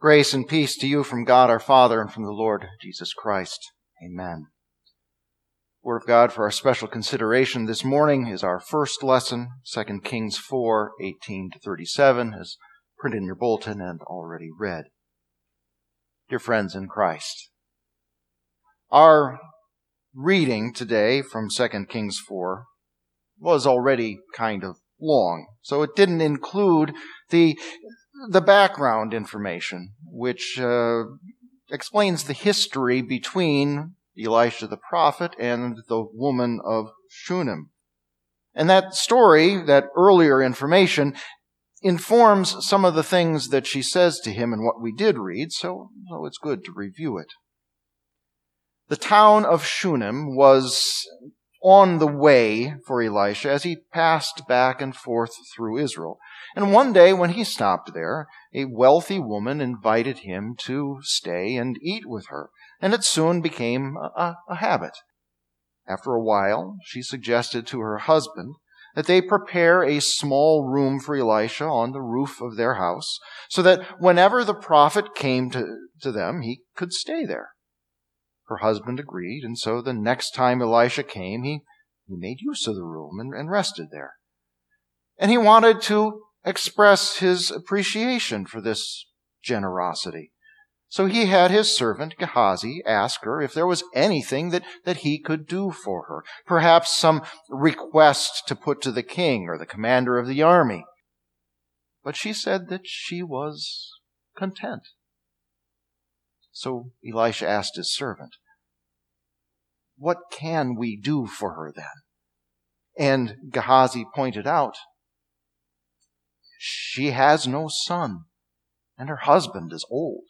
Grace and peace to you from God our Father and from the Lord Jesus Christ. Amen. Word of God for our special consideration this morning is our first lesson, 2 Kings 4, 18 to 37, as printed in your bulletin and already read. Dear friends in Christ, our reading today from 2 Kings 4 was already kind of long, so it didn't include the the background information, which uh, explains the history between Elisha the prophet and the woman of Shunem. And that story, that earlier information, informs some of the things that she says to him and what we did read, so, so it's good to review it. The town of Shunem was on the way for Elisha as he passed back and forth through Israel. And one day when he stopped there, a wealthy woman invited him to stay and eat with her, and it soon became a, a habit. After a while, she suggested to her husband that they prepare a small room for Elisha on the roof of their house, so that whenever the prophet came to, to them, he could stay there. Her husband agreed, and so the next time Elisha came, he, he made use of the room and, and rested there. And he wanted to express his appreciation for this generosity. So he had his servant Gehazi ask her if there was anything that, that he could do for her, perhaps some request to put to the king or the commander of the army. But she said that she was content. So Elisha asked his servant, What can we do for her then? And Gehazi pointed out, She has no son, and her husband is old.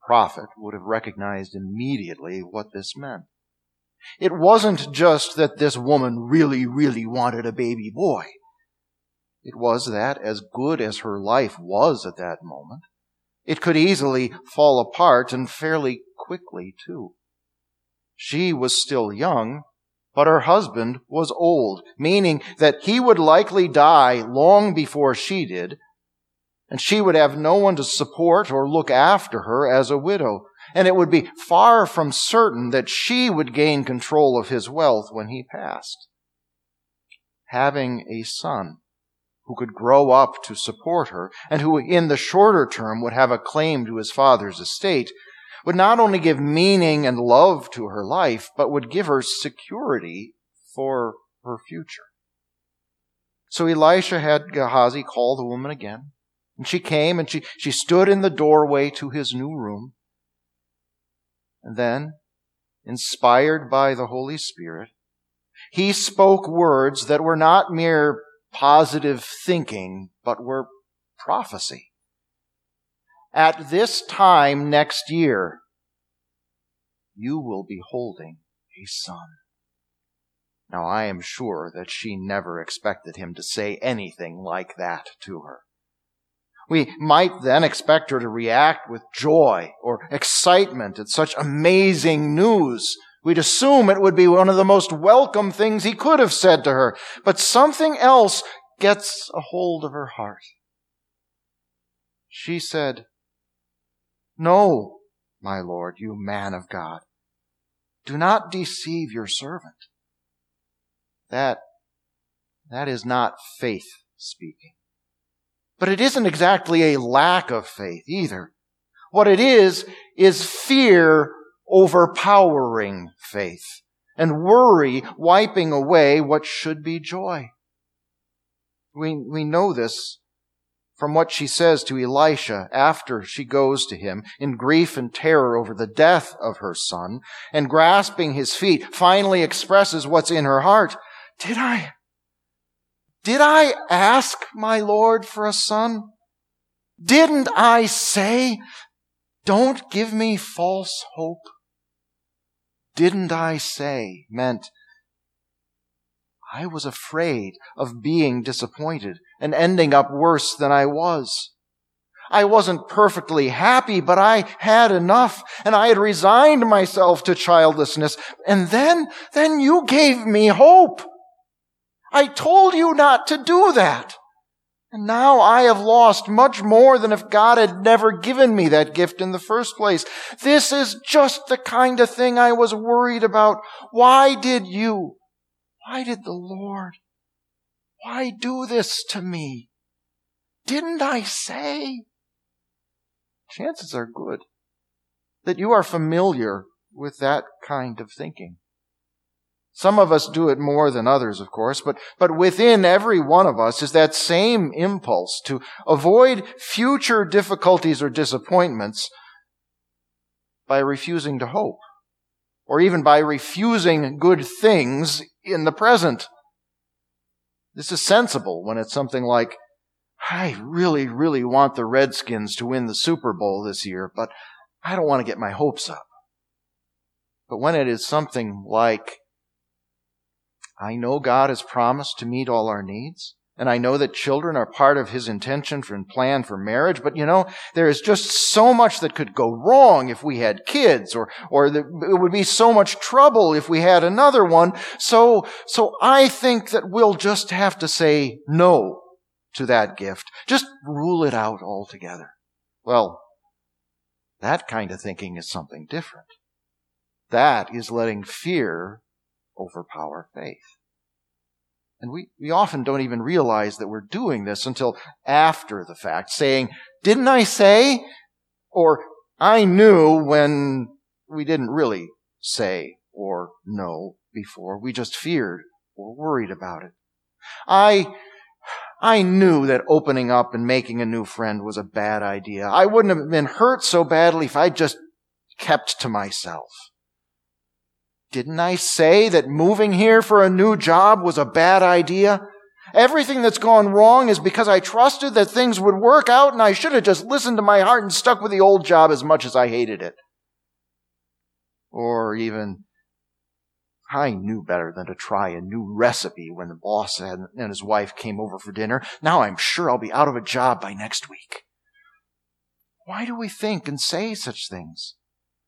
The Prophet would have recognized immediately what this meant. It wasn't just that this woman really, really wanted a baby boy. It was that, as good as her life was at that moment, it could easily fall apart and fairly quickly, too. She was still young, but her husband was old, meaning that he would likely die long before she did, and she would have no one to support or look after her as a widow. And it would be far from certain that she would gain control of his wealth when he passed. Having a son who could grow up to support her, and who in the shorter term would have a claim to his father's estate, would not only give meaning and love to her life, but would give her security for her future. So Elisha had Gehazi call the woman again, and she came and she, she stood in the doorway to his new room. And then, inspired by the Holy Spirit, he spoke words that were not mere positive thinking, but were prophecy. At this time next year, you will be holding a son. Now I am sure that she never expected him to say anything like that to her. We might then expect her to react with joy or excitement at such amazing news. We'd assume it would be one of the most welcome things he could have said to her, but something else gets a hold of her heart. She said, No, my Lord, you man of God, do not deceive your servant. That, that is not faith speaking. But it isn't exactly a lack of faith either. What it is, is fear overpowering faith and worry wiping away what should be joy. We, we know this from what she says to Elisha after she goes to him in grief and terror over the death of her son and grasping his feet finally expresses what's in her heart. Did I, did I ask my Lord for a son? Didn't I say, don't give me false hope? Didn't I say meant I was afraid of being disappointed and ending up worse than I was. I wasn't perfectly happy, but I had enough and I had resigned myself to childlessness. And then, then you gave me hope. I told you not to do that. And now I have lost much more than if God had never given me that gift in the first place. This is just the kind of thing I was worried about. Why did you, why did the Lord, why do this to me? Didn't I say? Chances are good that you are familiar with that kind of thinking. Some of us do it more than others, of course, but, but within every one of us is that same impulse to avoid future difficulties or disappointments by refusing to hope, or even by refusing good things in the present. This is sensible when it's something like, I really, really want the Redskins to win the Super Bowl this year, but I don't want to get my hopes up. But when it is something like, I know God has promised to meet all our needs. And I know that children are part of his intention and plan for marriage, but you know, there is just so much that could go wrong if we had kids, or, or it would be so much trouble if we had another one. So, so I think that we'll just have to say no to that gift. Just rule it out altogether. Well, that kind of thinking is something different. That is letting fear overpower faith. And we, we often don't even realize that we're doing this until after the fact, saying, didn't I say? Or I knew when we didn't really say or know before. We just feared or worried about it. I, I knew that opening up and making a new friend was a bad idea. I wouldn't have been hurt so badly if I just kept to myself. Didn't I say that moving here for a new job was a bad idea? Everything that's gone wrong is because I trusted that things would work out and I should have just listened to my heart and stuck with the old job as much as I hated it. Or even, I knew better than to try a new recipe when the boss and his wife came over for dinner. Now I'm sure I'll be out of a job by next week. Why do we think and say such things?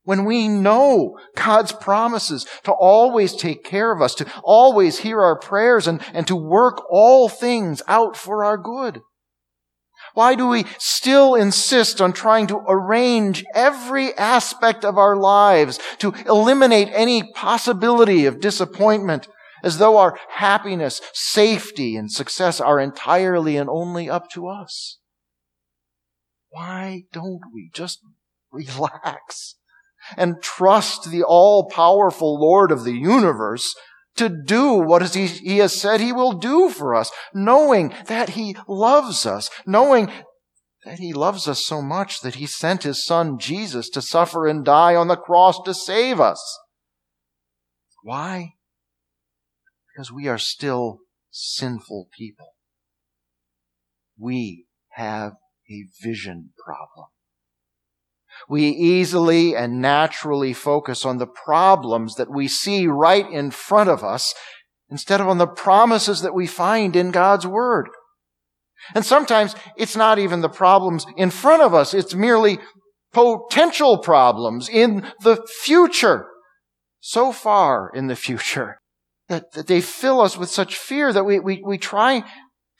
When we know God's promises to always take care of us, to always hear our prayers and, and to work all things out for our good. Why do we still insist on trying to arrange every aspect of our lives to eliminate any possibility of disappointment as though our happiness, safety, and success are entirely and only up to us? Why don't we just relax and trust the all powerful Lord of the universe to do what he, he has said he will do for us, knowing that he loves us, knowing that he loves us so much that he sent his son Jesus to suffer and die on the cross to save us. Why? Because we are still sinful people. We have a vision problem. We easily and naturally focus on the problems that we see right in front of us instead of on the promises that we find in God's Word. And sometimes it's not even the problems in front of us. It's merely potential problems in the future. So far in the future that, that they fill us with such fear that we, we, we try,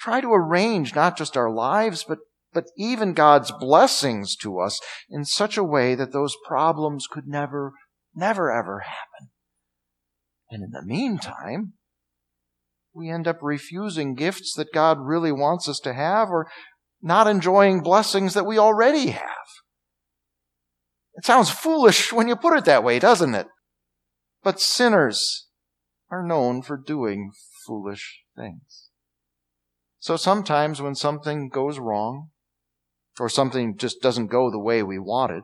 try to arrange not just our lives, but but even God's blessings to us in such a way that those problems could never, never ever happen. And in the meantime, we end up refusing gifts that God really wants us to have or not enjoying blessings that we already have. It sounds foolish when you put it that way, doesn't it? But sinners are known for doing foolish things. So sometimes when something goes wrong, or something just doesn't go the way we wanted,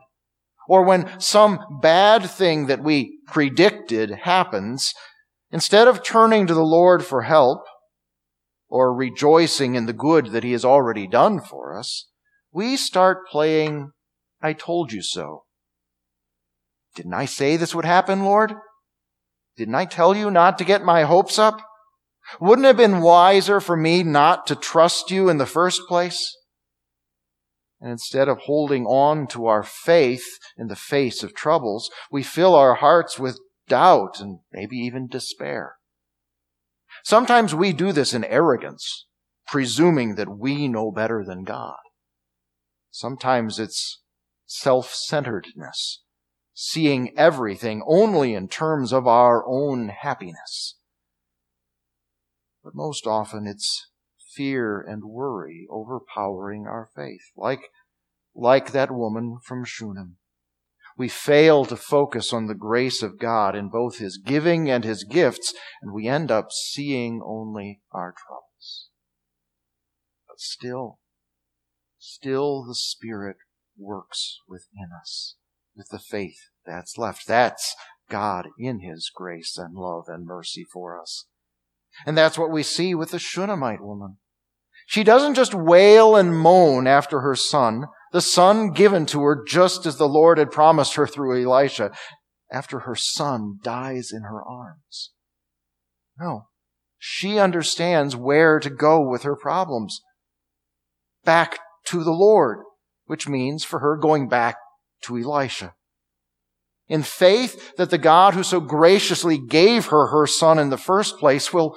or when some bad thing that we predicted happens, instead of turning to the Lord for help or rejoicing in the good that He has already done for us, we start playing, I told you so. Didn't I say this would happen, Lord? Didn't I tell you not to get my hopes up? Wouldn't it have been wiser for me not to trust you in the first place? And instead of holding on to our faith in the face of troubles, we fill our hearts with doubt and maybe even despair. Sometimes we do this in arrogance. presuming that we know better than God. Sometimes it's self-centeredness, seeing everything only in terms of our own happiness. But most often it's fear and worry overpowering our faith, like, like that woman from Shunem. We fail to focus on the grace of God in both His giving and His gifts, and we end up seeing only our troubles. But still, still the Spirit works within us with the faith that's left. That's God in His grace and love and mercy for us. And that's what we see with the Shunammite woman. She doesn't just wail and moan after her son, the son given to her just as the Lord had promised her through Elisha, after her son dies in her arms. No. She understands where to go with her problems. Back to the Lord, which means for her going back to Elisha. In faith that the God who so graciously gave her her son in the first place will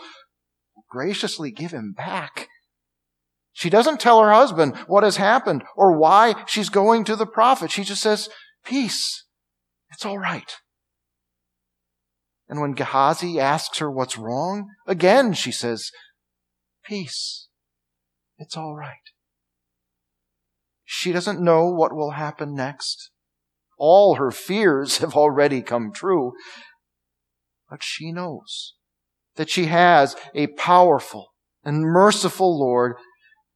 graciously give him back she doesn't tell her husband what has happened or why she's going to the prophet. She just says, peace. It's all right. And when Gehazi asks her what's wrong, again she says, peace. It's all right. She doesn't know what will happen next. All her fears have already come true. But she knows that she has a powerful and merciful Lord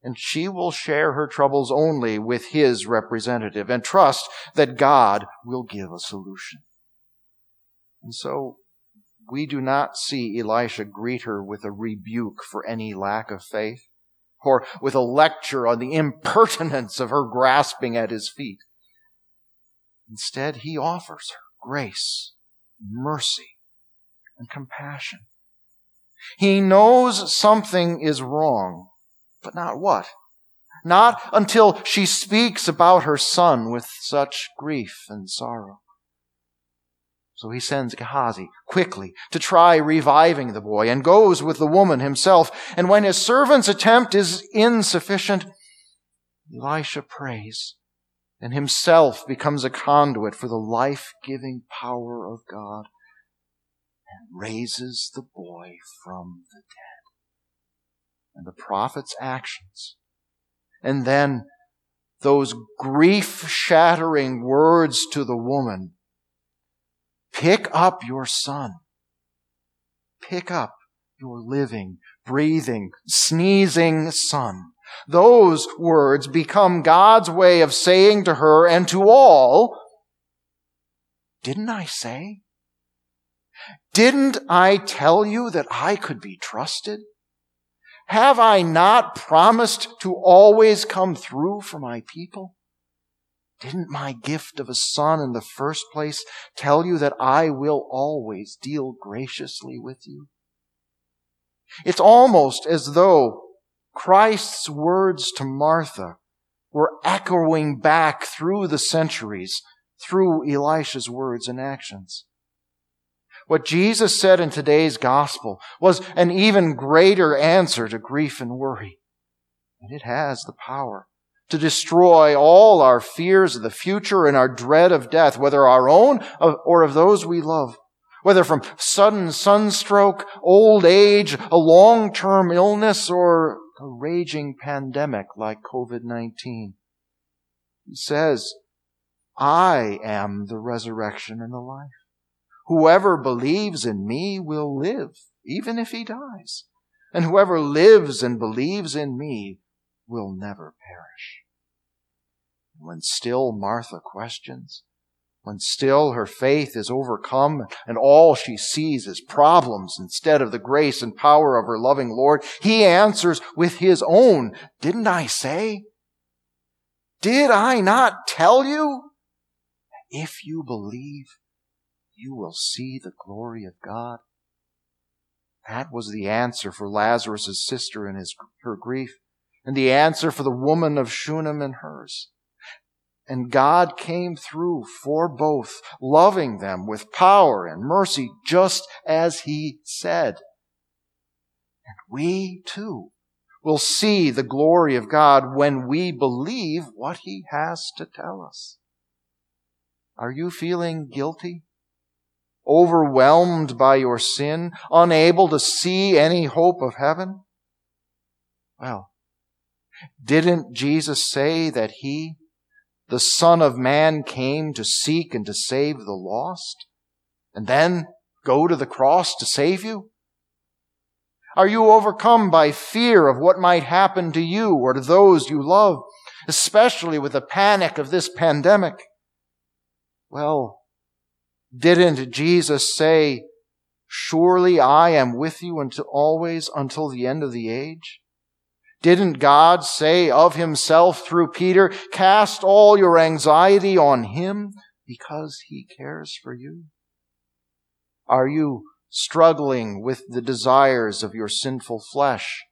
and she will share her troubles only with his representative and trust that God will give a solution. And so we do not see Elisha greet her with a rebuke for any lack of faith or with a lecture on the impertinence of her grasping at his feet. Instead, he offers her grace, mercy, and compassion. He knows something is wrong but not what? Not until she speaks about her son with such grief and sorrow. So he sends Gehazi quickly to try reviving the boy and goes with the woman himself. And when his servant's attempt is insufficient, Elisha prays and himself becomes a conduit for the life-giving power of God and raises the boy from the dead and the prophet's actions. And then those grief shattering words to the woman. Pick up your son. Pick up your living, breathing, sneezing son. Those words become God's way of saying to her and to all, didn't I say? Didn't I tell you that I could be trusted? Have I not promised to always come through for my people? Didn't my gift of a son in the first place tell you that I will always deal graciously with you? It's almost as though Christ's words to Martha were echoing back through the centuries through Elisha's words and actions. What Jesus said in today's gospel was an even greater answer to grief and worry. And it has the power to destroy all our fears of the future and our dread of death, whether our own or of those we love. Whether from sudden sunstroke, old age, a long-term illness, or a raging pandemic like COVID-19. He says, I am the resurrection and the life. Whoever believes in me will live, even if he dies. And whoever lives and believes in me will never perish. When still Martha questions, when still her faith is overcome and all she sees is problems instead of the grace and power of her loving Lord, he answers with his own, didn't I say? Did I not tell you? If you believe, you will see the glory of God. That was the answer for Lazarus' sister in his, her grief, and the answer for the woman of Shunem and hers. And God came through for both, loving them with power and mercy, just as He said. And we too will see the glory of God when we believe what He has to tell us. Are you feeling guilty? Overwhelmed by your sin? Unable to see any hope of heaven? Well, didn't Jesus say that He, the Son of Man, came to seek and to save the lost? And then go to the cross to save you? Are you overcome by fear of what might happen to you or to those you love, especially with the panic of this pandemic? Well, didn't Jesus say, Surely I am with you until always until the end of the age? Didn't God say of himself through Peter, cast all your anxiety on him because he cares for you? Are you struggling with the desires of your sinful flesh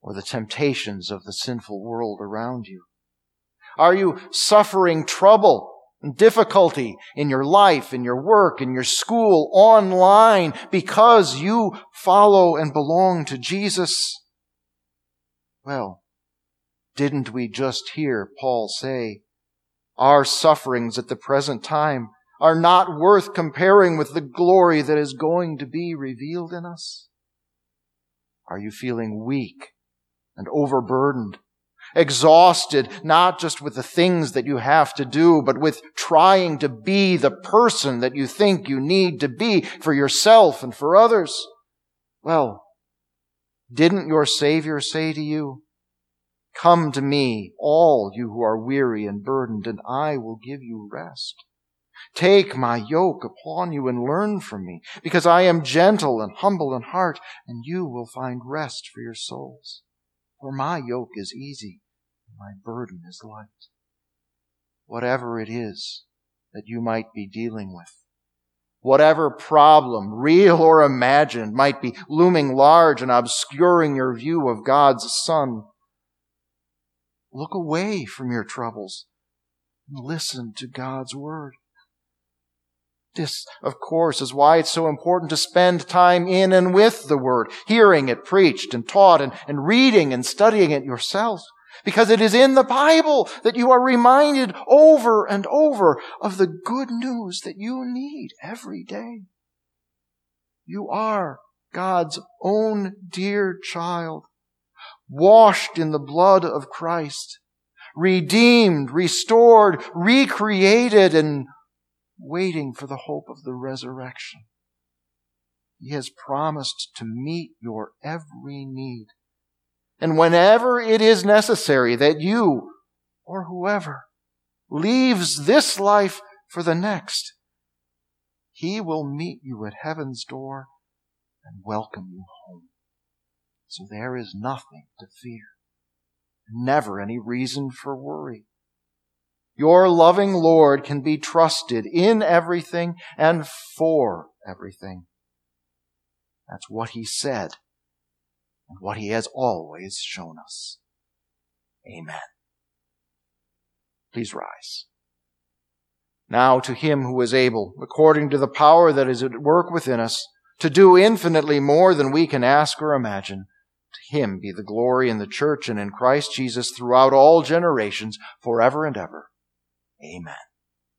or the temptations of the sinful world around you? Are you suffering trouble difficulty in your life, in your work, in your school, online because you follow and belong to Jesus? Well, didn't we just hear Paul say, our sufferings at the present time are not worth comparing with the glory that is going to be revealed in us? Are you feeling weak and overburdened, exhausted, not just with the things that you have to do, but with trying to be the person that you think you need to be for yourself and for others? Well, didn't your Savior say to you, Come to me, all you who are weary and burdened, and I will give you rest. Take my yoke upon you and learn from me, because I am gentle and humble in heart, and you will find rest for your souls. For my yoke is easy, and my burden is light. Whatever it is that you might be dealing with, whatever problem, real or imagined, might be looming large and obscuring your view of God's Son, look away from your troubles and listen to God's Word. This, of course, is why it's so important to spend time in and with the Word, hearing it preached and taught and, and reading and studying it yourself. Because it is in the Bible that you are reminded over and over of the good news that you need every day. You are God's own dear child, washed in the blood of Christ, redeemed, restored, recreated, and waiting for the hope of the resurrection. He has promised to meet your every need. And whenever it is necessary that you or whoever leaves this life for the next, he will meet you at heaven's door and welcome you home. So there is nothing to fear. Never any reason for worry. Your loving Lord can be trusted in everything and for everything. That's what he said and what he has always shown us. Amen. Please rise. Now to him who is able, according to the power that is at work within us, to do infinitely more than we can ask or imagine, to him be the glory in the church and in Christ Jesus throughout all generations, forever and ever. Amen.